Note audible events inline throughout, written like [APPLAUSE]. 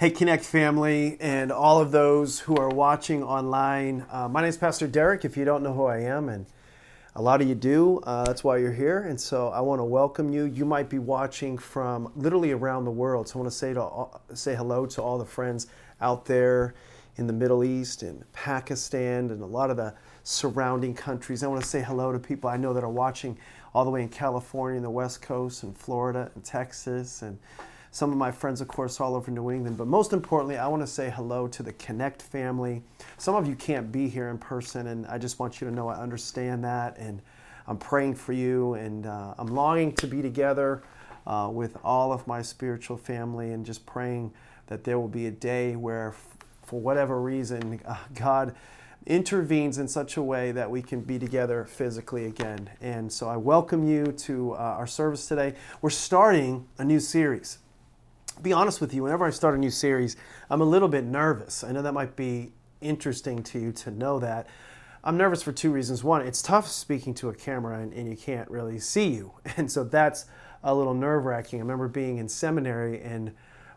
Hey, Connect family, and all of those who are watching online. Uh, my name is Pastor Deryck. If you don't know who I am, and a lot of you do, uh, that's why you're here. And so I want to welcome you. You might be watching from literally around the world. So I want to say to all, say hello to all the friends out there in the Middle East and Pakistan and a lot of the surrounding countries. I want to say hello to people I know that are watching all the way in California and the West Coast and Florida and Texas and some of my friends, of course, all over New England. But most importantly, I want to say hello to the Connect family. Some of you can't be here in person, and I just want you to know I understand that, and I'm praying for you, and uh, I'm longing to be together uh, with all of my spiritual family, and just praying that there will be a day where, for whatever reason, uh, God intervenes in such a way that we can be together physically again. And so I welcome you to uh, our service today. We're starting a new series be honest with you, whenever I start a new series, I'm a little bit nervous. I know that might be interesting to you to know that. I'm nervous for two reasons. One, it's tough speaking to a camera and, and you can't really see you. [LAUGHS] And so that's a little nerve wracking. I remember being in seminary and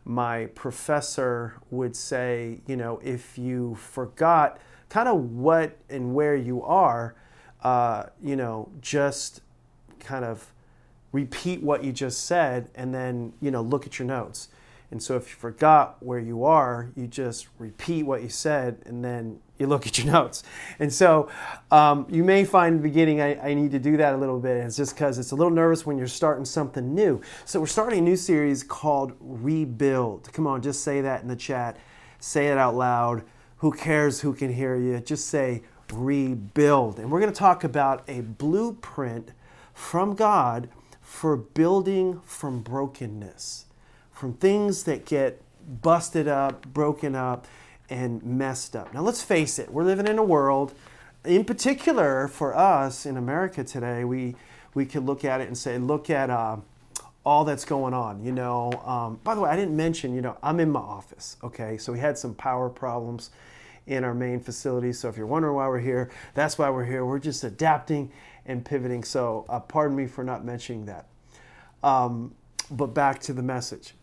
my professor would say, you know, if you forgot kind of what and where you are, uh, you know, just kind of repeat what you just said and then you know look at your notes. And so if you forgot where you are you just repeat what you said and then you look at your [LAUGHS] notes. And so um, you may find in the beginning I, I, need to do that a little bit. It's just because it's a little nervous when you're starting something new. So we're starting a new series called rebuild. Come on just say that in the chat. Say it out loud. Who cares who can hear you? Just say rebuild. And we're going to talk about a blueprint from god for building from brokenness, from things that get busted up, broken up, and messed up. Now, let's face it, we're living in a world, in particular for us in America today, we, we could look at it and say, look at uh, all that's going on. You know, um, by the way, I didn't mention, you know, I'm in my office, okay? So we had some power problems in our main facility. So if you're wondering why we're here, that's why we're here. We're just adapting and pivoting. So uh, pardon me for not mentioning that. Um, but back to the message.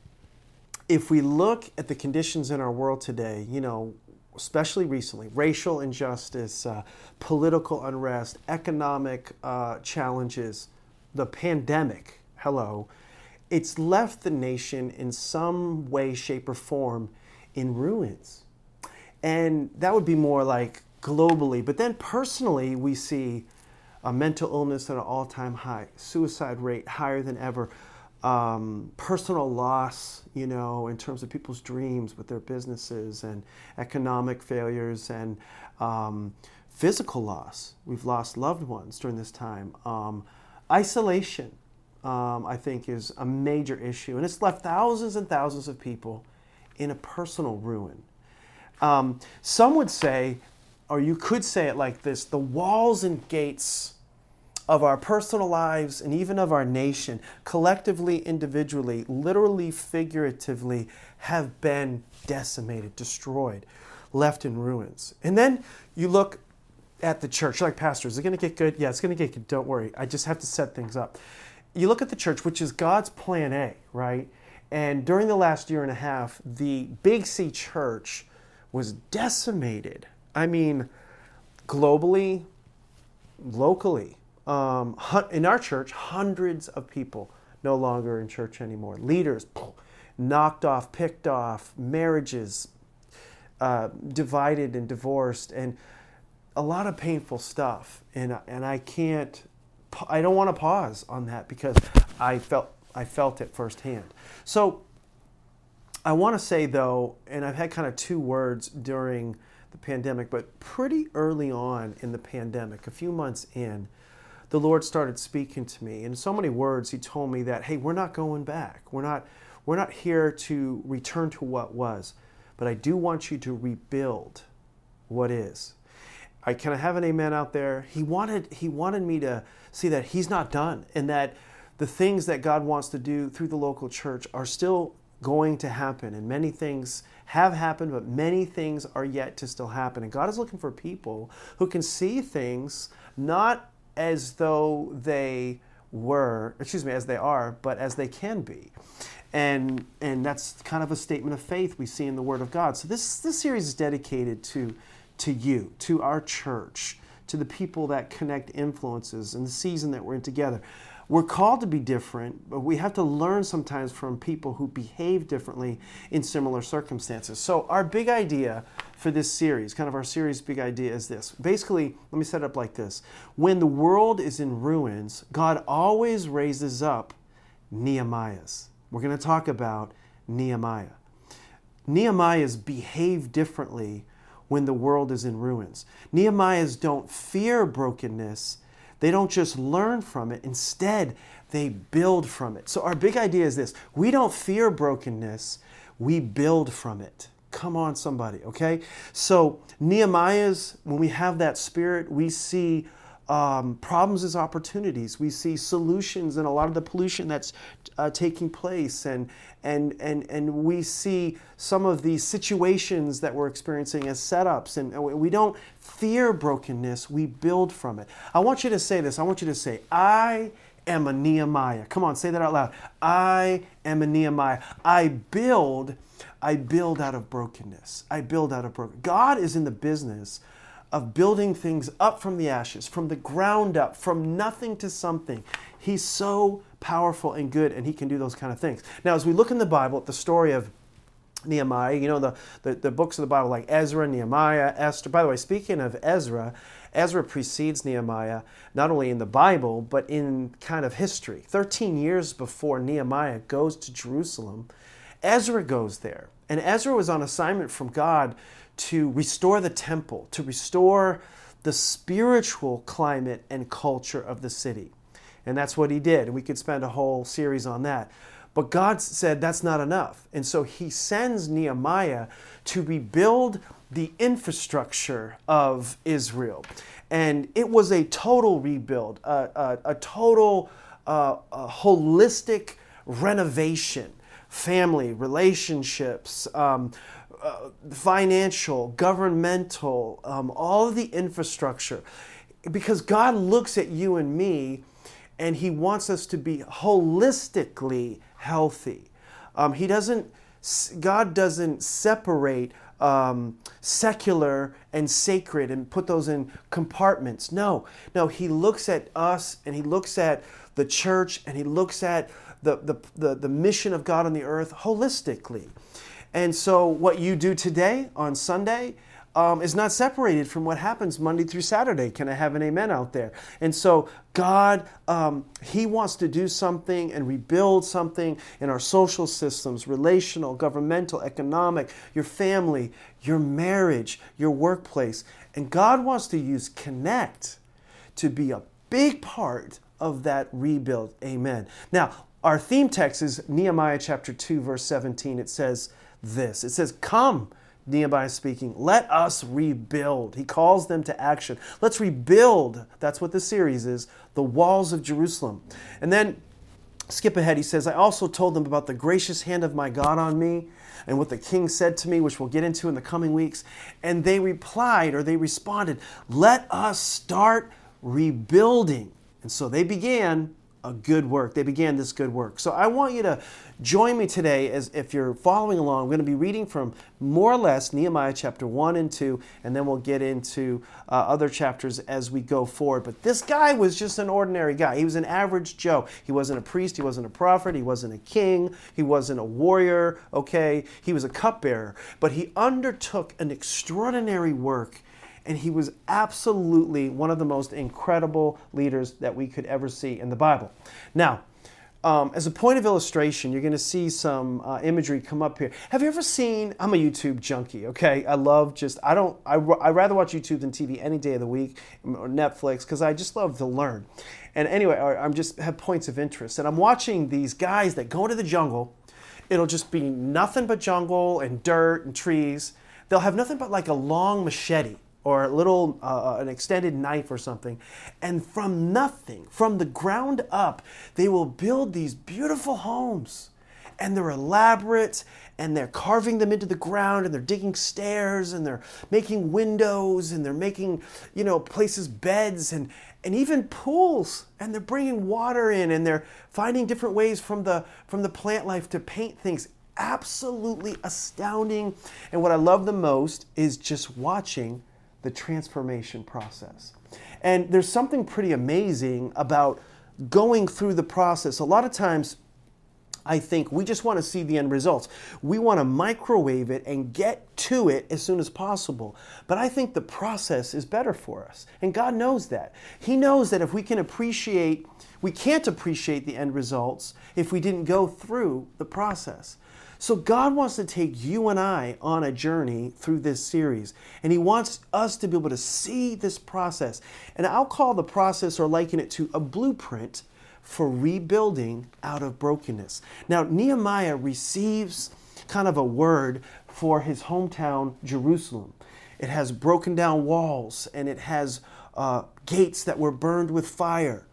If we look at the conditions in our world today, you know, especially recently, racial injustice, uh, political unrest, economic uh, challenges, the pandemic, hello, it's left the nation in some way, shape, or form in ruins. And that would be more like globally. But then personally, we see a mental illness at an all time high, suicide rate higher than ever, um, personal loss, you know, in terms of people's dreams with their businesses and economic failures and um, physical loss. We've lost loved ones during this time. Um, isolation, um, I think, is a major issue, and it's left thousands and thousands of people in a personal ruin. Um, some would say or you could say it like this the walls and gates of our personal lives and even of our nation, collectively, individually, literally, figuratively, have been decimated, destroyed, left in ruins. And then you look at the church, like, Pastor, is it going to get good? Yeah, it's going to get good. Don't worry. I just have to set things up. You look at the church, which is God's plan A, right? And during the last year and a half, the Big C church was decimated I mean, globally, locally, um, in our church, hundreds of people no longer in church anymore. Leaders knocked off, picked off, marriages uh, divided and divorced, and a lot of painful stuff. And and I can't, I don't want to pause on that because I felt I felt it firsthand. So I want to say though, and I've had kind of two words during the pandemic, but pretty early on in the pandemic, a few months in, the Lord started speaking to me. In so many words, He told me that, hey, we're not going back. We're not, we're not here to return to what was, but I do want you to rebuild what is. I can I have an amen out there? He wanted he wanted me to see that he's not done and that the things that God wants to do through the local church are still going to happen and many things have happened, but many things are yet to still happen. And God is looking for people who can see things not as though they were, excuse me, as they are, but as they can be. And, and that's kind of a statement of faith we see in the Word of God. So this, this series is dedicated to, to you, to our church, to the people that connect influences and the season that we're in together. We're called to be different, but we have to learn sometimes from people who behave differently in similar circumstances. So, our big idea for this series, kind of our series' big idea, is this. Basically, let me set it up like this When the world is in ruins, God always raises up Nehemiahs. We're going to talk about Nehemiah. Nehemiahs behave differently when the world is in ruins. Nehemiahs don't fear brokenness, they don't just learn from it, instead, they build from it. So, our big idea is this we don't fear brokenness, we build from it. Come on, somebody, okay? So, Nehemiah's, when we have that spirit, we see um, problems as opportunities. We see solutions in a lot of the pollution that's uh, taking place, and, and, and, and we see some of the situations that we're experiencing as setups. And we don't fear brokenness, we build from it. I want you to say this I want you to say, I am a Nehemiah. Come on, say that out loud. I am a Nehemiah. I build. I build out of brokenness. I build out of broken. God is in the business of building things up from the ashes, from the ground up, from nothing to something. He's so powerful and good, and he can do those kind of things. Now, as we look in the Bible at the story of Nehemiah, you know, the, the, the books of the Bible like Ezra, Nehemiah, Esther. By the way, speaking of Ezra, Ezra precedes Nehemiah not only in the Bible, but in kind of history. 13 years before Nehemiah goes to Jerusalem, Ezra goes there. And Ezra was on assignment from God to restore the temple, to restore the spiritual climate and culture of the city. And that's what he did. We could spend a whole series on that. But God said that's not enough. And so he sends Nehemiah to rebuild the infrastructure of Israel. And it was a total rebuild, a, a, a total uh, a holistic renovation family, relationships, um, uh, financial, governmental, um, all of the infrastructure. Because God looks at you and me and He wants us to be holistically healthy. Um, he doesn't, God doesn't separate um, secular and sacred and put those in compartments. No, no, He looks at us and He looks at the church and He looks at the, the, the, the mission of God on the earth holistically. And so, what you do today on Sunday um, is not separated from what happens Monday through Saturday. Can I have an amen out there? And so, God, um, He wants to do something and rebuild something in our social systems relational, governmental, economic, your family, your marriage, your workplace. And God wants to use Connect to be a big part of that rebuild. Amen. Now, our theme text is Nehemiah chapter 2, verse 17. It says this It says, Come, Nehemiah speaking, let us rebuild. He calls them to action. Let's rebuild. That's what the series is the walls of Jerusalem. And then skip ahead, he says, I also told them about the gracious hand of my God on me and what the king said to me, which we'll get into in the coming weeks. And they replied, or they responded, Let us start rebuilding. And so they began a good work. They began this good work. So I want you to join me today as if you're following along. I'm going to be reading from more or less Nehemiah chapter 1 and 2, and then we'll get into uh, other chapters as we go forward. But this guy was just an ordinary guy. He was an average Joe. He wasn't a priest, he wasn't a prophet, he wasn't a king, he wasn't a warrior, okay? He was a cupbearer. But he undertook an extraordinary work and he was absolutely one of the most incredible leaders that we could ever see in the Bible. Now, um, as a point of illustration, you're going to see some uh, imagery come up here. Have you ever seen? I'm a YouTube junkie. Okay, I love just I don't I I rather watch YouTube than TV any day of the week or Netflix because I just love to learn. And anyway, I'm just have points of interest, and I'm watching these guys that go into the jungle. It'll just be nothing but jungle and dirt and trees. They'll have nothing but like a long machete or a little uh, an extended knife or something. And from nothing from the ground up they will build these beautiful homes. And they're elaborate and they're carving them into the ground and they're digging stairs and they're making windows and they're making you know places beds and and even pools. And they're bringing water in and they're finding different ways from the from the plant life to paint things. Absolutely astounding. And what i love the most is just watching the transformation process and there's something pretty amazing about going through the process a lot of times I think we just want to see the end results. We want to microwave it and get to it as soon as possible. But I think the process is better for us. And God knows that. He knows that if we can appreciate, we can't appreciate the end results if we didn't go through the process. So God wants to take you and I on a journey through this series. And He wants us to be able to see this process. And I'll call the process or liken it to a blueprint for rebuilding out of brokenness. Now, Nehemiah receives kind of a word for his hometown, Jerusalem. It has broken down walls and it has uh, gates that were burned with fire.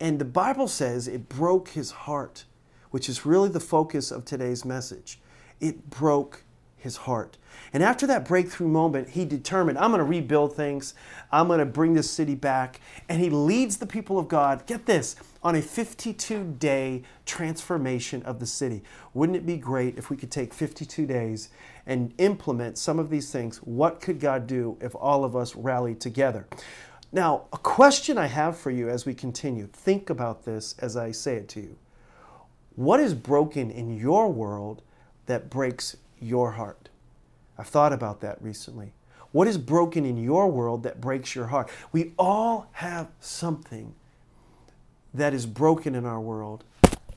And the Bible says it broke his heart, which is really the focus of today's message. It broke his heart. And after that breakthrough moment, he determined, I'm going to rebuild things. I'm going to bring this city back. And he leads the people of God, get this, on a 52 day transformation of the city. Wouldn't it be great if we could take 52 days and implement some of these things? What could God do if all of us rallied together? Now, a question I have for you as we continue, think about this as I say it to you. What is broken in your world that breaks your heart? I've thought about that recently. What is broken in your world that breaks your heart? We all have something that is broken in our world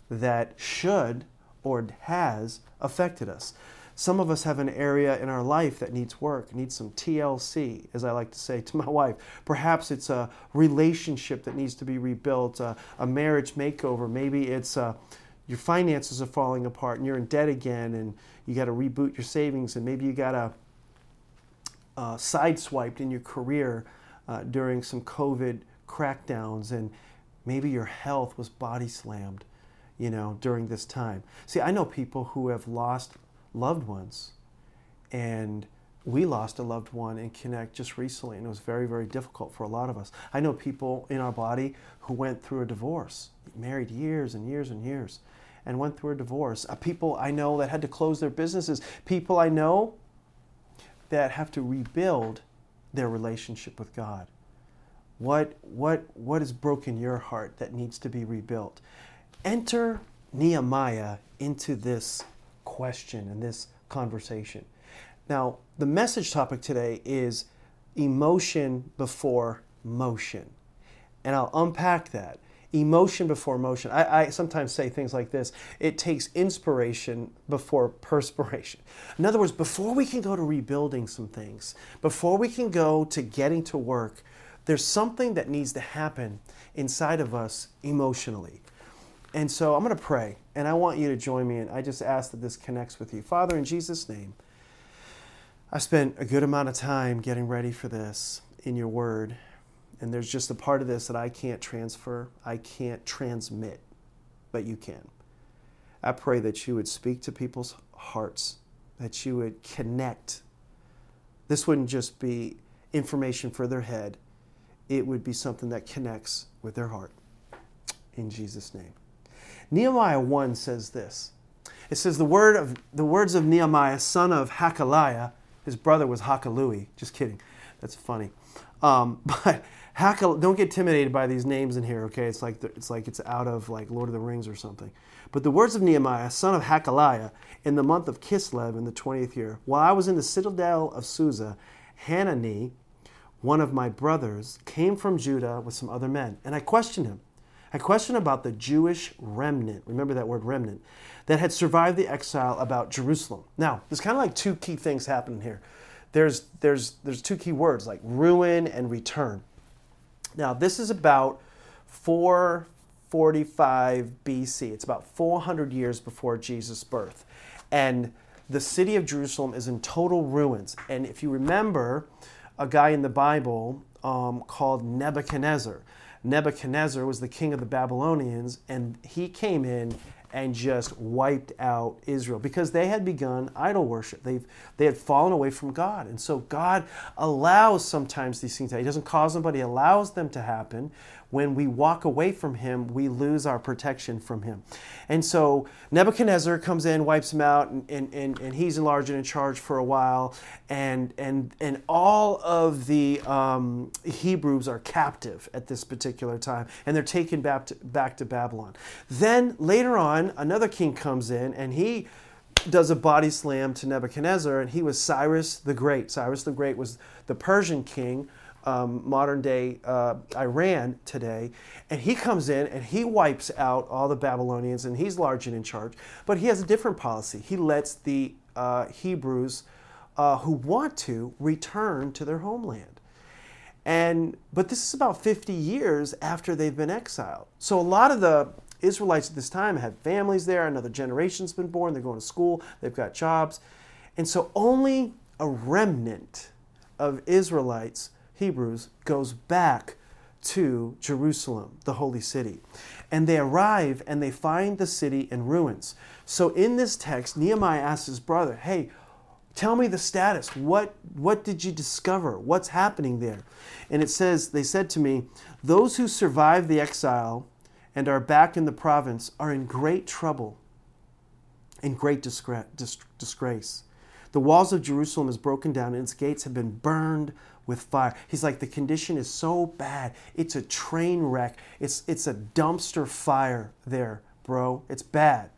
that should or has affected us. Some of us have an area in our life that needs work, needs some TLC, as I like to say [LAUGHS] to my wife. Perhaps it's a relationship that needs to be rebuilt, a, a marriage makeover. Maybe it's a, your finances are falling apart and you're in debt again and you got to reboot your savings and maybe you got a sideswiped in your career uh, during some COVID crackdowns and Maybe your health was body slammed, you know, during this time. See, I know people who have lost loved ones, and we lost a loved one in Connect just recently, and it was very, very difficult for a lot of us. I know people in our body who went through a divorce, married years and years and years, and went through a divorce. Uh, people I know that had to close their businesses. People I know that have to rebuild their relationship with God. What, what, what is broken your heart that needs to be rebuilt? Enter Nehemiah into this question and this conversation. Now, the message topic today is emotion before motion. And I'll unpack that. Emotion before motion. I, I, sometimes say things like this it takes inspiration before perspiration. In other words, before we can go to rebuilding some things, before we can go to getting to work, there's something that needs to happen inside of us emotionally. And so I'm going to pray, and I want you to join me, and I just ask that this connects with you. Father, in Jesus' name, I spent a good amount of time getting ready for this in your word, and there's just a part of this that I can't transfer, I can't transmit, but you can. I pray that you would speak to people's hearts, that you would connect. This wouldn't just be information for their head, it would be something that connects with their heart. In Jesus' name. Nehemiah 1 says this. It says the word of the words of Nehemiah, son of Hakaliah, his brother was Hakalui. Just kidding. That's funny. Um, [LAUGHS] but Hakal, don't get intimidated by these names in here, okay? It's like the, it's like it's out of like Lord of the Rings or something. But the words of Nehemiah, son of Hakaliah, in the month of Kislev in the 20th year, while I was in the citadel of Susa, Hanani, one of my brothers, came from Judah with some other men. And I questioned him. I questioned about the Jewish remnant, remember that word remnant, that had survived the exile about Jerusalem. Now, there's kind of like two key things happening here. There's, there's, there's two key words like ruin and return. Now, this is about 445 BC. It's about 400 years before Jesus' birth. And the city of Jerusalem is in total ruins. And if you remember, a guy in the Bible um, called Nebuchadnezzar. Nebuchadnezzar was the king of the Babylonians, and he came in and just wiped out Israel because they had begun idol worship. They've, they had fallen away from God. And so God allows sometimes these things. He doesn't cause them, but He allows them to happen when we walk away from him, we lose our protection from him. And so Nebuchadnezzar comes in, wipes him out, and, and, and, he's enlarged and in charge for a while. And, and, and all of the um, Hebrews are captive at this particular time, and they're taken back to, back to Babylon. Then later on, another king comes in, and he does a body slam to Nebuchadnezzar, and he was Cyrus the Great. Cyrus the Great was the Persian king um, modern day uh, Iran today. And he comes in and he wipes out all the Babylonians and he's large and in charge. But he has a different policy. He lets the uh, Hebrews uh, who want to return to their homeland. And, but this is about 50 years after they've been exiled. So a lot of the Israelites at this time had families there, another generation's been born, they're going to school, they've got jobs. And so only a remnant of Israelites Hebrews, goes back to Jerusalem, the holy city. And they arrive and they find the city in ruins. So in this text, Nehemiah asks his brother, Hey, tell me the status. What, what did you discover? What's happening there? And it says, They said to me, Those who survived the exile and are back in the province are in great trouble, in great disgrace. The walls of Jerusalem is broken down and its gates have been burned with fire. He's like, the condition is so bad. It's a train wreck. It's, it's a dumpster fire there, bro. It's bad.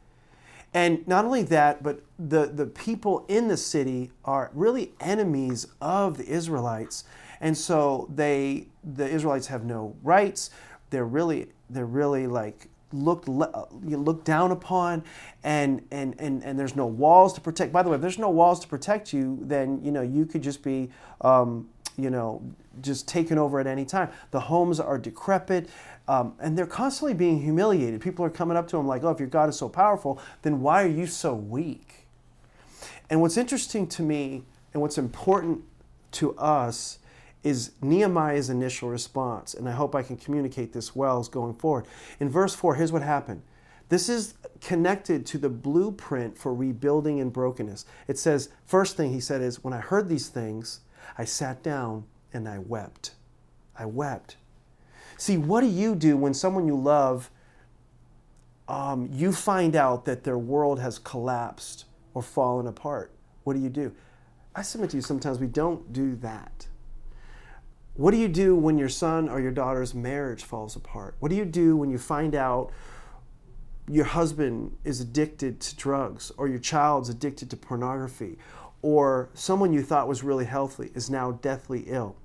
And not only that, but the, the people in the city are really enemies of the Israelites. And so they the Israelites have no rights. They're really they're really like looked looked down upon and, and and and there's no walls to protect by the way if there's no walls to protect you then you know you could just be um, you know, just taken over at any time. The homes are decrepit. Um, and they're constantly being humiliated. People are coming up to them like, oh, if your God is so powerful, then why are you so weak? And what's interesting to me and what's important to us is Nehemiah's initial response. And I hope I can communicate this well as going forward. In verse 4, here's what happened. This is connected to the blueprint for rebuilding in brokenness. It says, first thing he said is, when I heard these things, I sat down and I wept. I wept. See, what do you do when someone you love, um, you find out that their world has collapsed or fallen apart? What do you do? I submit to you sometimes we don't do that. What do you do when your son or your daughter's marriage falls apart? What do you do when you find out your husband is addicted to drugs or your child's addicted to pornography or someone you thought was really healthy is now deathly ill.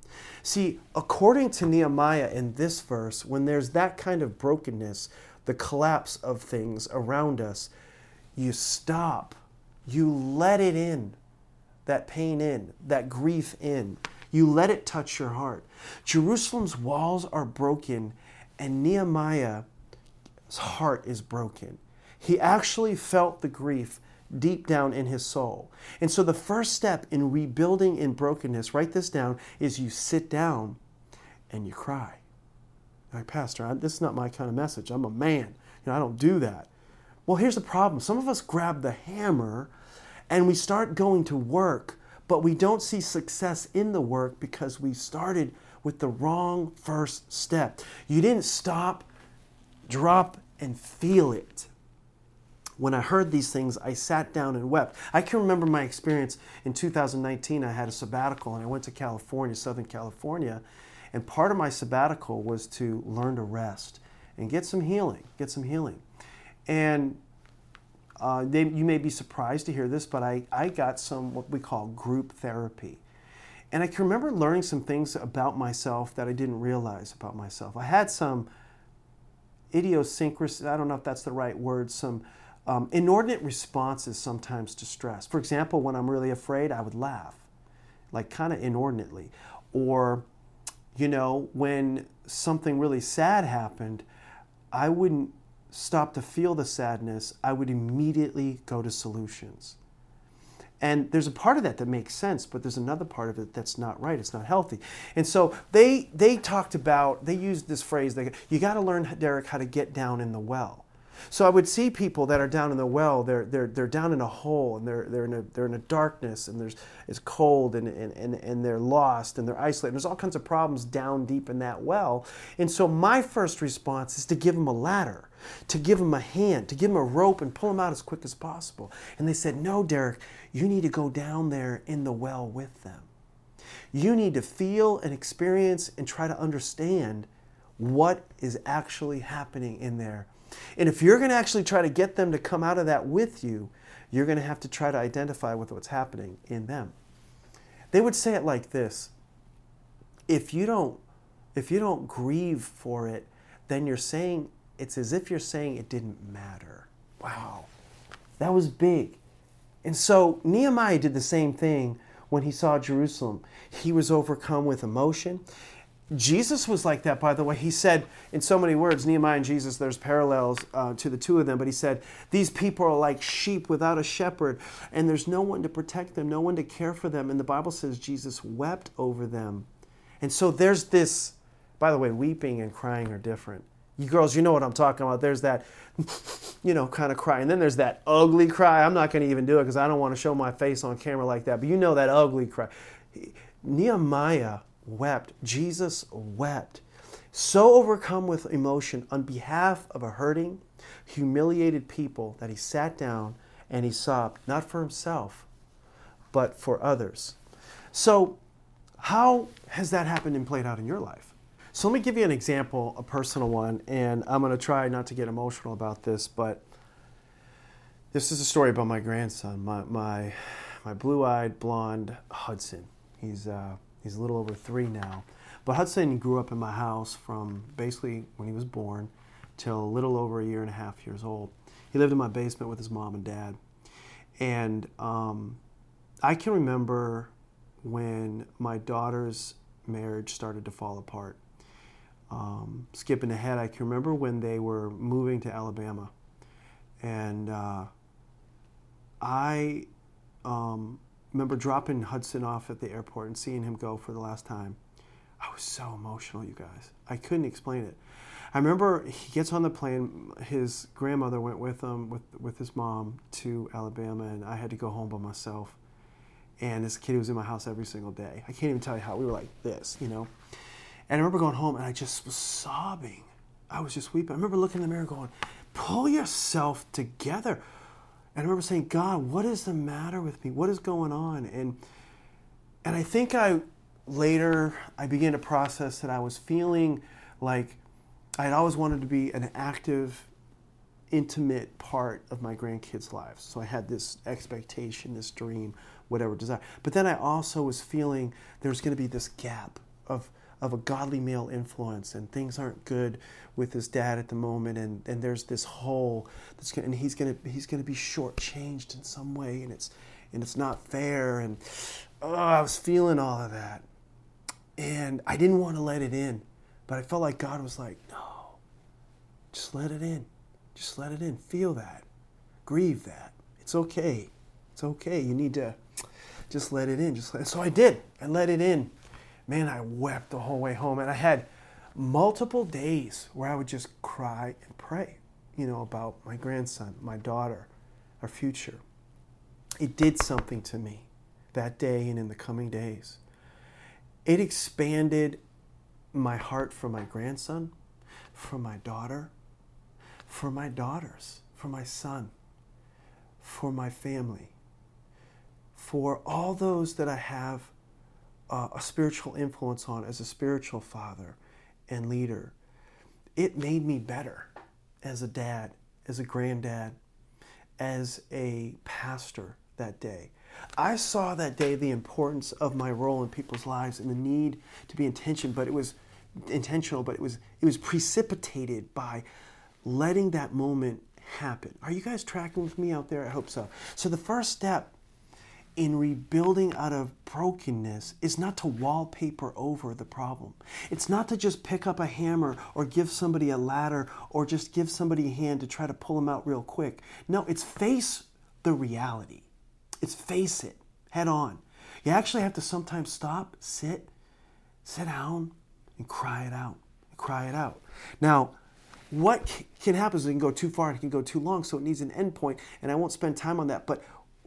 See, according to Nehemiah in this verse, when there's that kind of brokenness, the collapse of things around us, you stop. You let it in, that pain in, that grief in. You let it touch your heart. Jerusalem's walls are broken, and Nehemiah's heart is broken. He actually felt the grief deep down in his soul. And so the first step in rebuilding in brokenness, write this down, is you sit down and you cry. Like, Pastor, I, this is not my kind of message. I'm a man. You know, I don't do that. Well, here's the problem. Some of us grab the hammer and we start going to work, but we don't see success in the work because we started with the wrong first step. You didn't stop, drop, and feel it when I heard these things, I sat down and wept. I can remember my experience in 2019. I had a sabbatical and I went to California, Southern California, and part of my sabbatical was to learn to rest and get some healing, get some healing. And uh, they, you may be surprised to hear this, but I, I got some what we call group therapy. And I can remember learning some things about myself that I didn't realize about myself. I had some idiosyncrasy, I don't know if that's the right word, some um, inordinate responses sometimes to stress. For example, when I'm really afraid, I would laugh, like kind of inordinately. Or, you know, when something really sad happened, I wouldn't stop to feel the sadness, I would immediately go to solutions. And there's a part of that that makes sense, but there's another part of it that's not right. It's not healthy. And so they they talked about they used this phrase. They, you got to learn, Deryck, how to get down in the well. So I would see people that are down in the well, they're, they're, they're down in a hole and they're, they're, in a, they're in a darkness and there's, it's cold and, and, and, and they're lost and they're isolated. There's all kinds of problems down deep in that well. And so my first response is to give them a ladder, to give them a hand, to give them a rope and pull them out as quick as possible. And they said, No, Deryck, you need to go down there in the well with them. You need to feel and experience and try to understand what is actually happening in there and if you're going to actually try to get them to come out of that with you, you're going to have to try to identify with what's happening in them. They would say it like this. If you don't if you don't grieve for it, then you're saying it's as if you're saying it didn't matter. Wow. That was big. And so Nehemiah did the same thing when he saw Jerusalem. He was overcome with emotion. Jesus was like that, by the way. He said in so many words, Nehemiah and Jesus, there's parallels uh, to the two of them, but he said, These people are like sheep without a shepherd, and there's no one to protect them, no one to care for them. And the Bible says Jesus wept over them. And so there's this, by the way, weeping and crying are different. You girls, you know what I'm talking about. There's that, you know, kind of cry. And then there's that ugly cry. I'm not going to even do it because I don't want to show my face on camera like that, but you know that ugly cry. Nehemiah wept. Jesus wept. So overcome with emotion on behalf of a hurting, humiliated people that he sat down and he sobbed, not for himself, but for others. So, how has that happened and played out in your life? So, let me give you an example, a personal one, and I'm going to try not to get emotional about this, but this is a story about my grandson, my, my, my blue eyed blonde Hudson. He's uh, He's a little over three now. But Hudson grew up in my house from basically when he was born till a little over a year and a half years old. He lived in my basement with his mom and dad. And um, I can remember when my daughter's marriage started to fall apart. Um, skipping ahead, I can remember when they were moving to Alabama. And uh, I um, remember dropping Hudson off at the airport and seeing him go for the last time. I was so emotional, you guys. I couldn't explain it. I remember he gets on the plane. His grandmother went with him, with with his mom, to Alabama, and I had to go home by myself. And this kid was in my house every single day. I can't even tell you how we were like this, you know. And I remember going home, and I just was sobbing. I was just weeping. I remember looking in the mirror, going, "Pull yourself together." And I remember saying, God, what is the matter with me? What is going on? And and I think I later I began to process that I was feeling like I had always wanted to be an active, intimate part of my grandkids' lives. So I had this expectation, this dream, whatever desire. But then I also was feeling there was going to be this gap of of a godly male influence and things aren't good with his dad at the moment and, and there's this hole that's gonna, and he's gonna he's gonna be shortchanged in some way and it's and it's not fair and oh, I was feeling all of that. And I didn't want to let it in but I felt like God was like no just let it in. Just let it in. Feel that. Grieve that. It's okay. It's okay. You need to just let it in. Just let so I did. I let it in man, I wept the whole way home. And I had multiple days where I would just cry and pray, you know, about my grandson, my daughter, our future. It did something to me that day and in the coming days. It expanded my heart for my grandson, for my daughter, for my daughters, for my son, for my family, for all those that I have uh, a spiritual influence on as a spiritual father and leader, it made me better as a dad, as a granddad, as a pastor that day. I saw that day the importance of my role in people's lives and the need to be intentional, but it was intentional, but it was it was precipitated by letting that moment happen. Are you guys tracking with me out there? I hope so. So the first step in rebuilding out of brokenness is not to wallpaper over the problem. It's not to just pick up a hammer or give somebody a ladder or just give somebody a hand to try to pull them out real quick. No, it's face the reality. It's face it head on. You actually have to sometimes stop, sit, sit down, and cry it out. Cry it out. Now, what can happen is it can go too far it can go too long, so it needs an end point, and I won't spend time on that. But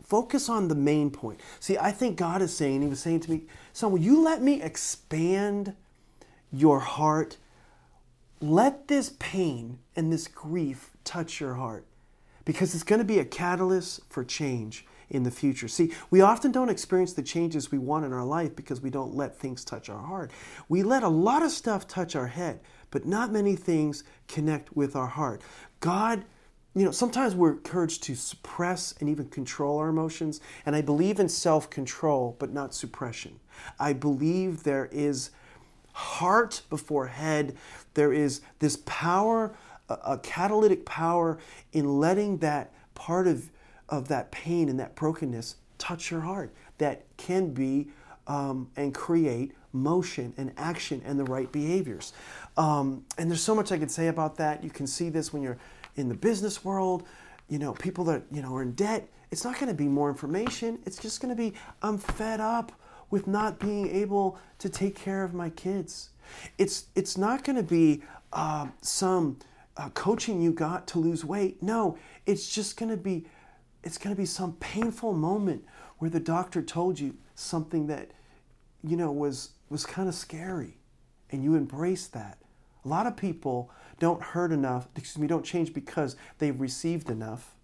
focus on the main point. See, I think God is saying, He was saying to me, Son, will you let me expand your heart? Let this pain and this grief touch your heart because it's going to be a catalyst for change in the future. See, we often don't experience the changes we want in our life because we don't let things touch our heart. We let a lot of stuff touch our head, but not many things connect with our heart. God you know, sometimes we're encouraged to suppress and even control our emotions. And I believe in self control, but not suppression. I believe there is heart before head. There is this power, a, catalytic power in letting that part of, of that pain and that brokenness touch your heart that can be um, and create motion and action and the right behaviors. Um, and there's so much I could say about that. You can see this when you're in the business world, you know, people that, you know, are in debt. It's not going to be more information. It's just going to be, I'm fed up with not being able to take care of my kids. It's, it's not going to be uh, some uh, coaching you got to lose weight. No, it's just going to be, it's going to be some painful moment where the doctor told you something that, you know, was, was kind of scary and you embrace that. A lot of people don't hurt enough, excuse me, don't change because they've received enough,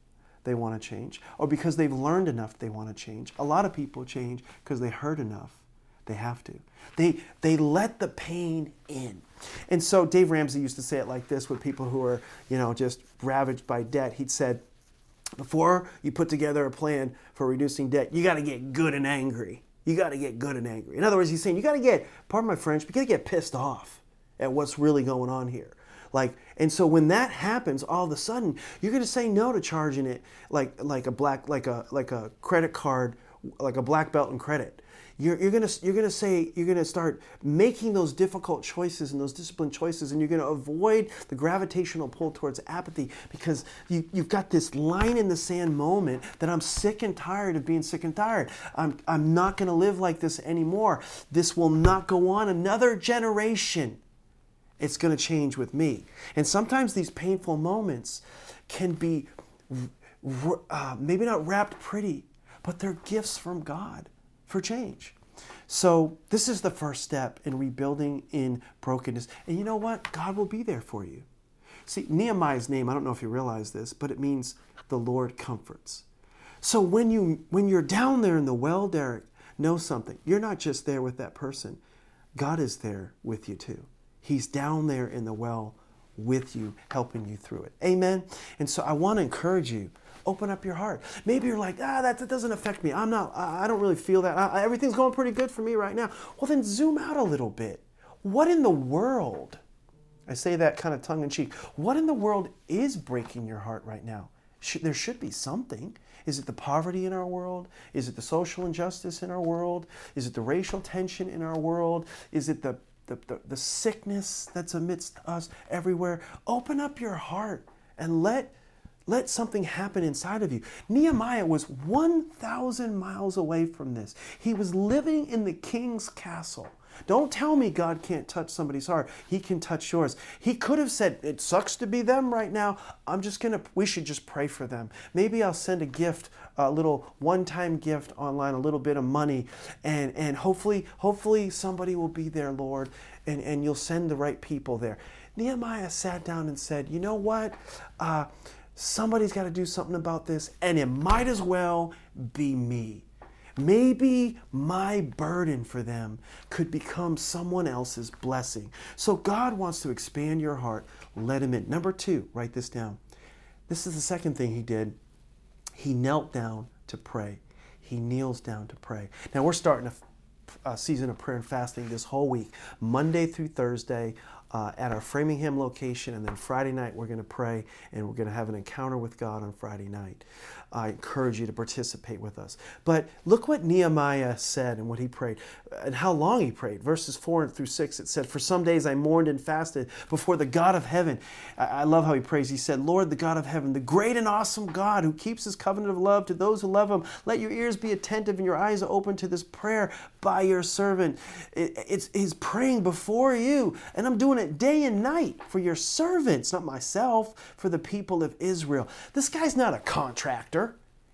they want to change, or because they've learned enough, they want to change. A lot of people change because they hurt enough. They have to. They, they let the pain in. And so Dave Ramsey used to say it like this with people who are, you know, just ravaged by debt. He'd said, before you put together a plan for reducing debt, you got to get good and angry. You got to get good and angry. In other words, he's saying you got to get, pardon my French, but you got to get pissed off at what's really going on here. Like, and so when that happens, all of a sudden, you're going to say no to charging it like like a black like a like a credit card, like a black belt in credit. You're, you're gonna you're gonna say you're gonna start making those difficult choices and those disciplined choices, and you're gonna avoid the gravitational pull towards apathy because you, you've got this line in the sand moment that I'm sick and tired of being sick and tired. I'm I'm not gonna live like this anymore. This will not go on another generation it's going to change with me. And sometimes these painful moments can be uh, maybe not wrapped pretty, but they're gifts from God for change. So, this is the first step in rebuilding in brokenness. And you know what? God will be there for you. See, Nehemiah's name, I don't know if you realize this, but it means the Lord comforts. So when you when you're down there in the well, Deryck, know something. You're not just there with that person. God is there with you too. He's down there in the well with you, helping you through it. Amen. And so I want to encourage you. Open up your heart. Maybe you're like, ah, that, that doesn't affect me. I'm not, I, I don't really feel that. I, everything's going pretty good for me right now. Well, then zoom out a little bit. What in the world? I say that kind of tongue in cheek. What in the world is breaking your heart right now? There should be something. Is it the poverty in our world? Is it the social injustice in our world? Is it the racial tension in our world? Is it the the, the, the sickness that's amidst us everywhere. Open up your heart and let let something happen inside of you. Nehemiah was 1,000 miles away from this. He was living in the king's castle. Don't tell me God can't touch somebody's heart. He can touch yours. He could have said, It sucks to be them right now. I'm just going to, we should just pray for them. Maybe I'll send a gift, a little one time gift online, a little bit of money, and, and hopefully, hopefully somebody will be there, Lord, and, and you'll send the right people there. Nehemiah sat down and said, You know what? Uh, somebody's got to do something about this, and it might as well be me. Maybe my burden for them could become someone else's blessing. So God wants to expand your heart. Let Him in. Number two, write this down. This is the second thing He did. He knelt down to pray. He kneels down to pray. Now we're starting a, a season of prayer and fasting this whole week, Monday through Thursday uh, at our Framingham location, and then Friday night we're going to pray and we're going to have an encounter with God on Friday night. I encourage you to participate with us. But look what Nehemiah said and what he prayed and how long he prayed. Verses 4 through 6, it said, For some days I mourned and fasted before the God of heaven. I love how he prays. He said, Lord, the God of heaven, the great and awesome God who keeps his covenant of love to those who love him, let your ears be attentive and your eyes open to this prayer by your servant. It's, he's praying before you, and I'm doing it it day and night for your servants, not myself, for the people of Israel. This guy's not a contractor.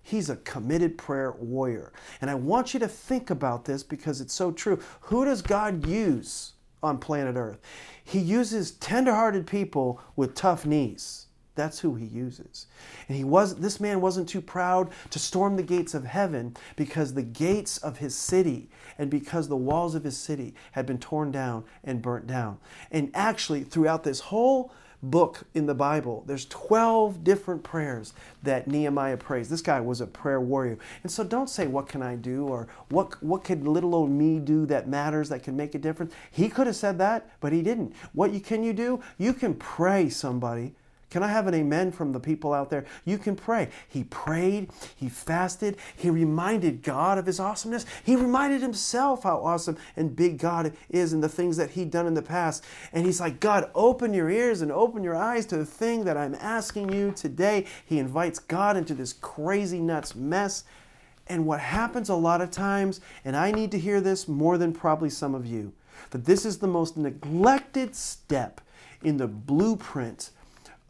He's a committed prayer warrior. And I want you to think about this because it's so true. Who does God use on planet Earth? He uses tenderhearted people with tough knees. That's who he uses. And he was this man wasn't too proud to storm the gates of heaven because the gates of his city and because the walls of his city had been torn down and burnt down. And actually throughout this whole book in the Bible, there's 12 different prayers that Nehemiah prays. This guy was a prayer warrior. And so don't say, What can I do? or What, what could little old me do that matters, that can make a difference? He could have said that, but he didn't. What you, can you do? You can pray somebody can I have an amen from the people out there? You can pray. He prayed, he fasted, he reminded God of his awesomeness. He reminded himself how awesome and big God is and the things that he'd done in the past. And he's like, God, open your ears and open your eyes to the thing that I'm asking you today. He invites God into this crazy nuts mess. And what happens a lot of times, and I need to hear this more than probably some of you, that this is the most neglected step in the blueprint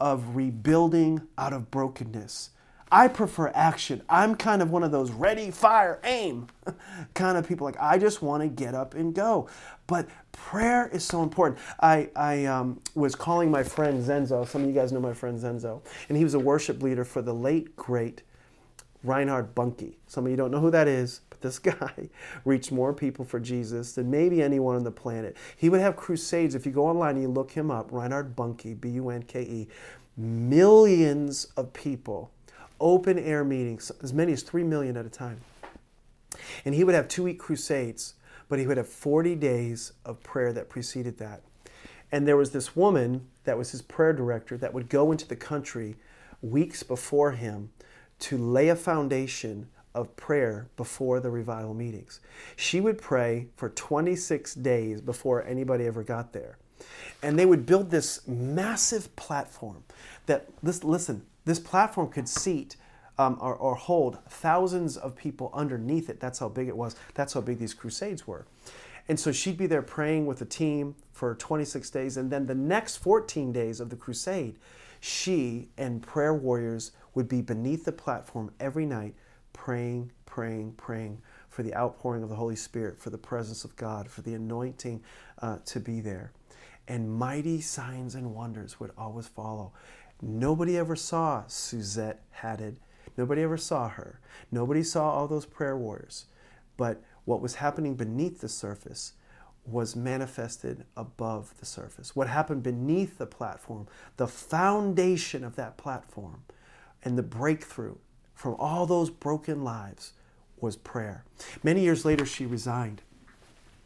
of rebuilding out of brokenness. I prefer action. I'm kind of one of those ready, fire, aim [LAUGHS] kind of people. Like, I just want to get up and go. But prayer is so important. I, I um, was calling my friend Zenzo. Some of you guys know my friend Zenzo. And he was a worship leader for the late, great Reinhard Bonnke. Some of you don't know who that is, this [LAUGHS] guy reached more people for Jesus than maybe anyone on the planet. He would have crusades. If you go online and you look him up, Reinhard Bonnke, B U N K E, millions of people, open air meetings, as many as 3 million at a time. And he would have two week crusades, but he would have 40 days of prayer that preceded that. And there was this woman that was his prayer director that would go into the country weeks before him to lay a foundation of prayer before the revival meetings. She would pray for 26 days before anybody ever got there. And they would build this massive platform that, listen, this platform could seat um, or, or hold thousands of people underneath it. That's how big it was. That's how big these crusades were. And so she'd be there praying with the team for 26 days. And then the next 14 days of the crusade, she and prayer warriors would be beneath the platform every night praying, praying, praying for the outpouring of the Holy Spirit, for the presence of God, for the anointing uh, to be there. And mighty signs and wonders would always follow. Nobody ever saw Suzette Hattingh. Nobody ever saw her. Nobody saw all those prayer warriors. But what was happening beneath the surface was manifested above the surface. What happened beneath the platform, the foundation of that platform, and the breakthrough from all those broken lives was prayer. Many years later, she resigned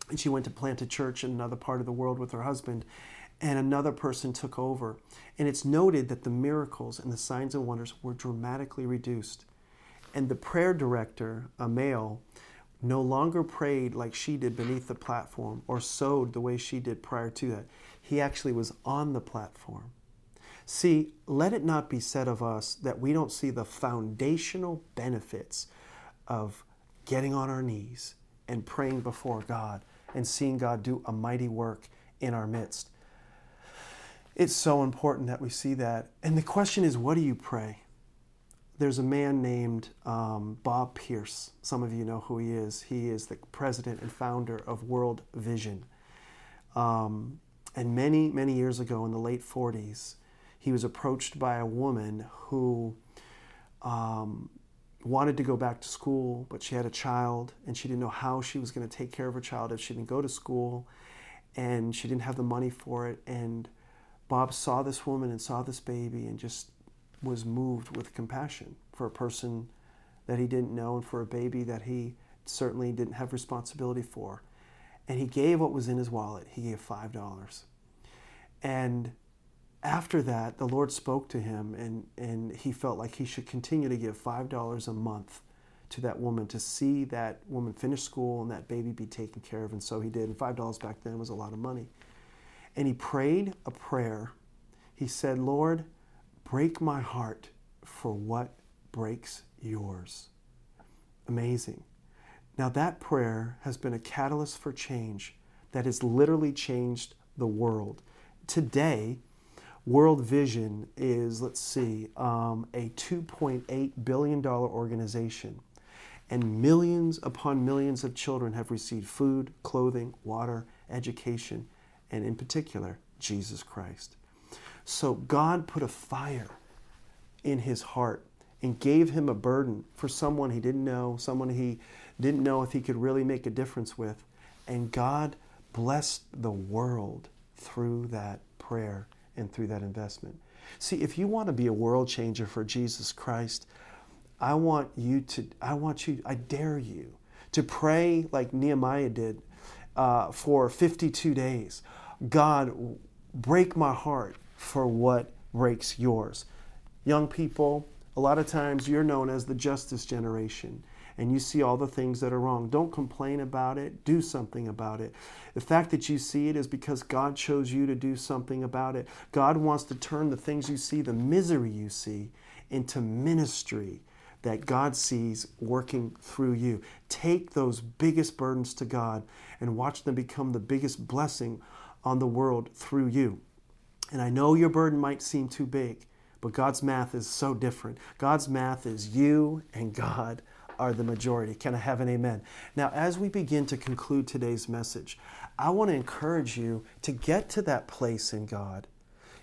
and she went to plant a church in another part of the world with her husband, and another person took over. And it's noted that the miracles and the signs and wonders were dramatically reduced. And the prayer director, a male, no longer prayed like she did beneath the platform or sewed the way she did prior to that. He actually was on the platform. See, let it not be said of us that we don't see the foundational benefits of getting on our knees and praying before God and seeing God do a mighty work in our midst. It's so important that we see that. And the question is, what do you pray? There's a man named um, Bob Pierce. Some of you know who he is. He is the president and founder of World Vision. Um, and many, many years ago in the late 40s, he was approached by a woman who um, wanted to go back to school, but she had a child and she didn't know how she was going to take care of her child if she didn't go to school and she didn't have the money for it. And Bob saw this woman and saw this baby and just was moved with compassion for a person that he didn't know and for a baby that he certainly didn't have responsibility for. And he gave what was in his wallet. He gave $5. And after that, the Lord spoke to him, and, and he felt like he should continue to give $5 a month to that woman to see that woman finish school and that baby be taken care of. And so he did. And $5 back then was a lot of money. And he prayed a prayer. He said, Lord, break my heart for what breaks yours. Amazing. Now, that prayer has been a catalyst for change that has literally changed the world today, World Vision is, let's see, um, a $2.8 billion organization. And millions upon millions of children have received food, clothing, water, education, and in particular, Jesus Christ. So God put a fire in his heart and gave him a burden for someone he didn't know, someone he didn't know if he could really make a difference with. And God blessed the world through that prayer and through that investment. See, if you want to be a world changer for Jesus Christ, I want you to, I want you, I dare you to pray like Nehemiah did uh, for 52 days. God, break my heart for what breaks yours. Young people, a lot of times you're known as the justice generation and you see all the things that are wrong. Don't complain about it, do something about it. The fact that you see it is because God chose you to do something about it. God wants to turn the things you see, the misery you see, into ministry that God sees working through you. Take those biggest burdens to God and watch them become the biggest blessing on the world through you. And I know your burden might seem too big, but God's math is so different. God's math is you and God are the majority. Can I have an amen? Now, as we begin to conclude today's message, I want to encourage you to get to that place in God.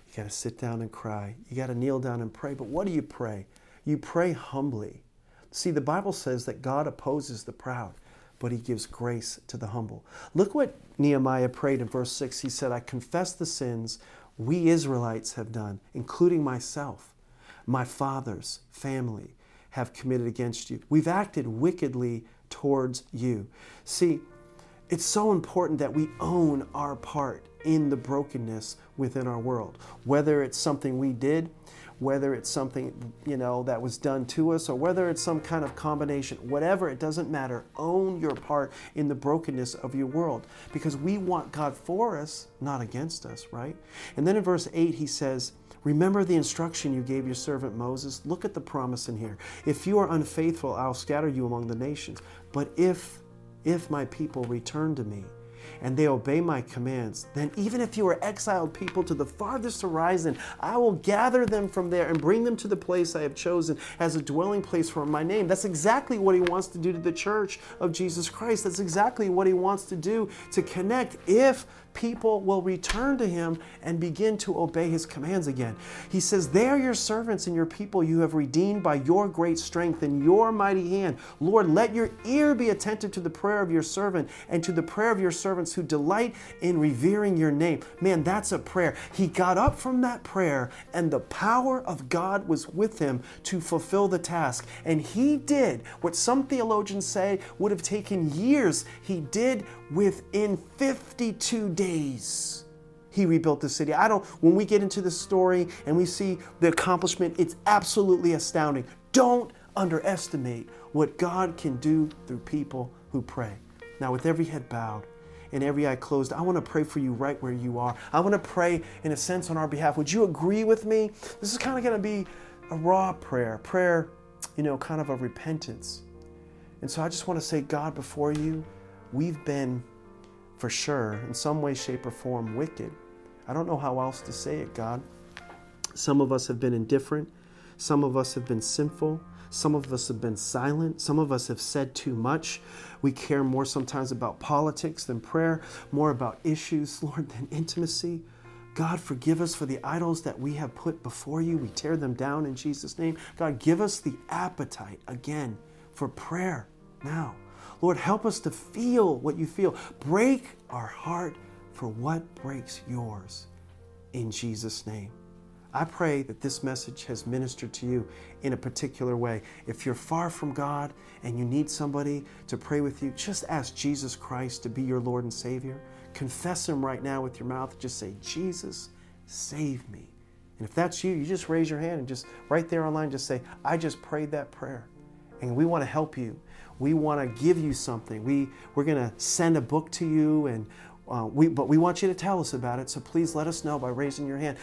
You got to sit down and cry. You got to kneel down and pray. But what do you pray? You pray humbly. See, the Bible says that God opposes the proud, but he gives grace to the humble. Look what Nehemiah prayed in verse 6. He said, I confess the sins we Israelites have done, including myself, my father's family have committed against you. We've acted wickedly towards you. See, it's so important that we own our part in the brokenness within our world, whether it's something we did, whether it's something you know that was done to us or whether it's some kind of combination whatever it doesn't matter own your part in the brokenness of your world because we want god for us not against us right and then in verse 8 he says Remember the instruction you gave your servant Moses? Look at the promise in here. If you are unfaithful, I'll scatter you among the nations. But if if my people return to me and they obey my commands, then even if you are exiled people to the farthest horizon, I will gather them from there and bring them to the place I have chosen as a dwelling place for my name. That's exactly what he wants to do to the church of Jesus Christ. That's exactly what he wants to do to connect if people will return to him and begin to obey his commands again. He says, They are your servants and your people you have redeemed by your great strength and your mighty hand. Lord, let your ear be attentive to the prayer of your servant and to the prayer of your servants who delight in revering your name. Man, that's a prayer. He got up from that prayer, and the power of God was with him to fulfill the task. And he did what some theologians say would have taken years. He did within 52 days he rebuilt the city. I don't, when we get into the story and we see the accomplishment, it's absolutely astounding. Don't underestimate what God can do through people who pray. Now, with every head bowed and every eye closed, I want to pray for you right where you are. I want to pray, in a sense, on our behalf. Would you agree with me? This is kind of going to be a raw prayer, prayer, you know, kind of a repentance. And so I just want to say, God, before you, we've been for sure, in some way, shape, or form, wicked. I don't know how else to say it, God. Some of us have been indifferent. Some of us have been sinful. Some of us have been silent. Some of us have said too much. We care more sometimes about politics than prayer, more about issues, [LAUGHS] Lord, than intimacy. God, forgive us for the idols that we have put before you. We tear them down in Jesus' name. God, give us the appetite again for prayer now. Lord, help us to feel what you feel. Break our heart for what breaks yours in Jesus' name. I pray that this message has ministered to you in a particular way. If you're far from God and you need somebody to pray with you, just ask Jesus Christ to be your Lord and Savior. Confess Him right now with your mouth. Just say, Jesus, save me. And if that's you, you just raise your hand and just right there online, just say, I just prayed that prayer. And we want to help you we want to give you something. We, we're going to send a book to you, and uh, we, but we want you to tell us about it. So please let us know by raising your hand.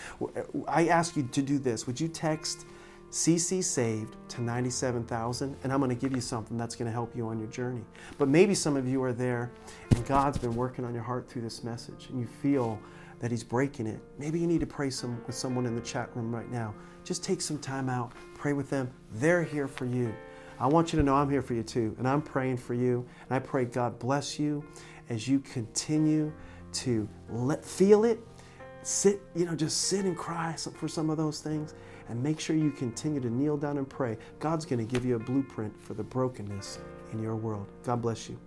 I ask you to do this. Would you text CC Saved to 97,000? And I'm going to give you something that's going to help you on your journey. But maybe some of you are there, and God's been working on your heart through this message, and you feel that He's breaking it. Maybe you need to pray some, with someone in the chat room right now. Just take some time out, pray with them. They're here for you. I want you to know I'm here for you too, and I'm praying for you. And I pray God bless you as you continue to let, feel it. Sit, you know, just sit and cry for some of those things, and make sure you continue to kneel down and pray. God's going to give you a blueprint for the brokenness in your world. God bless you.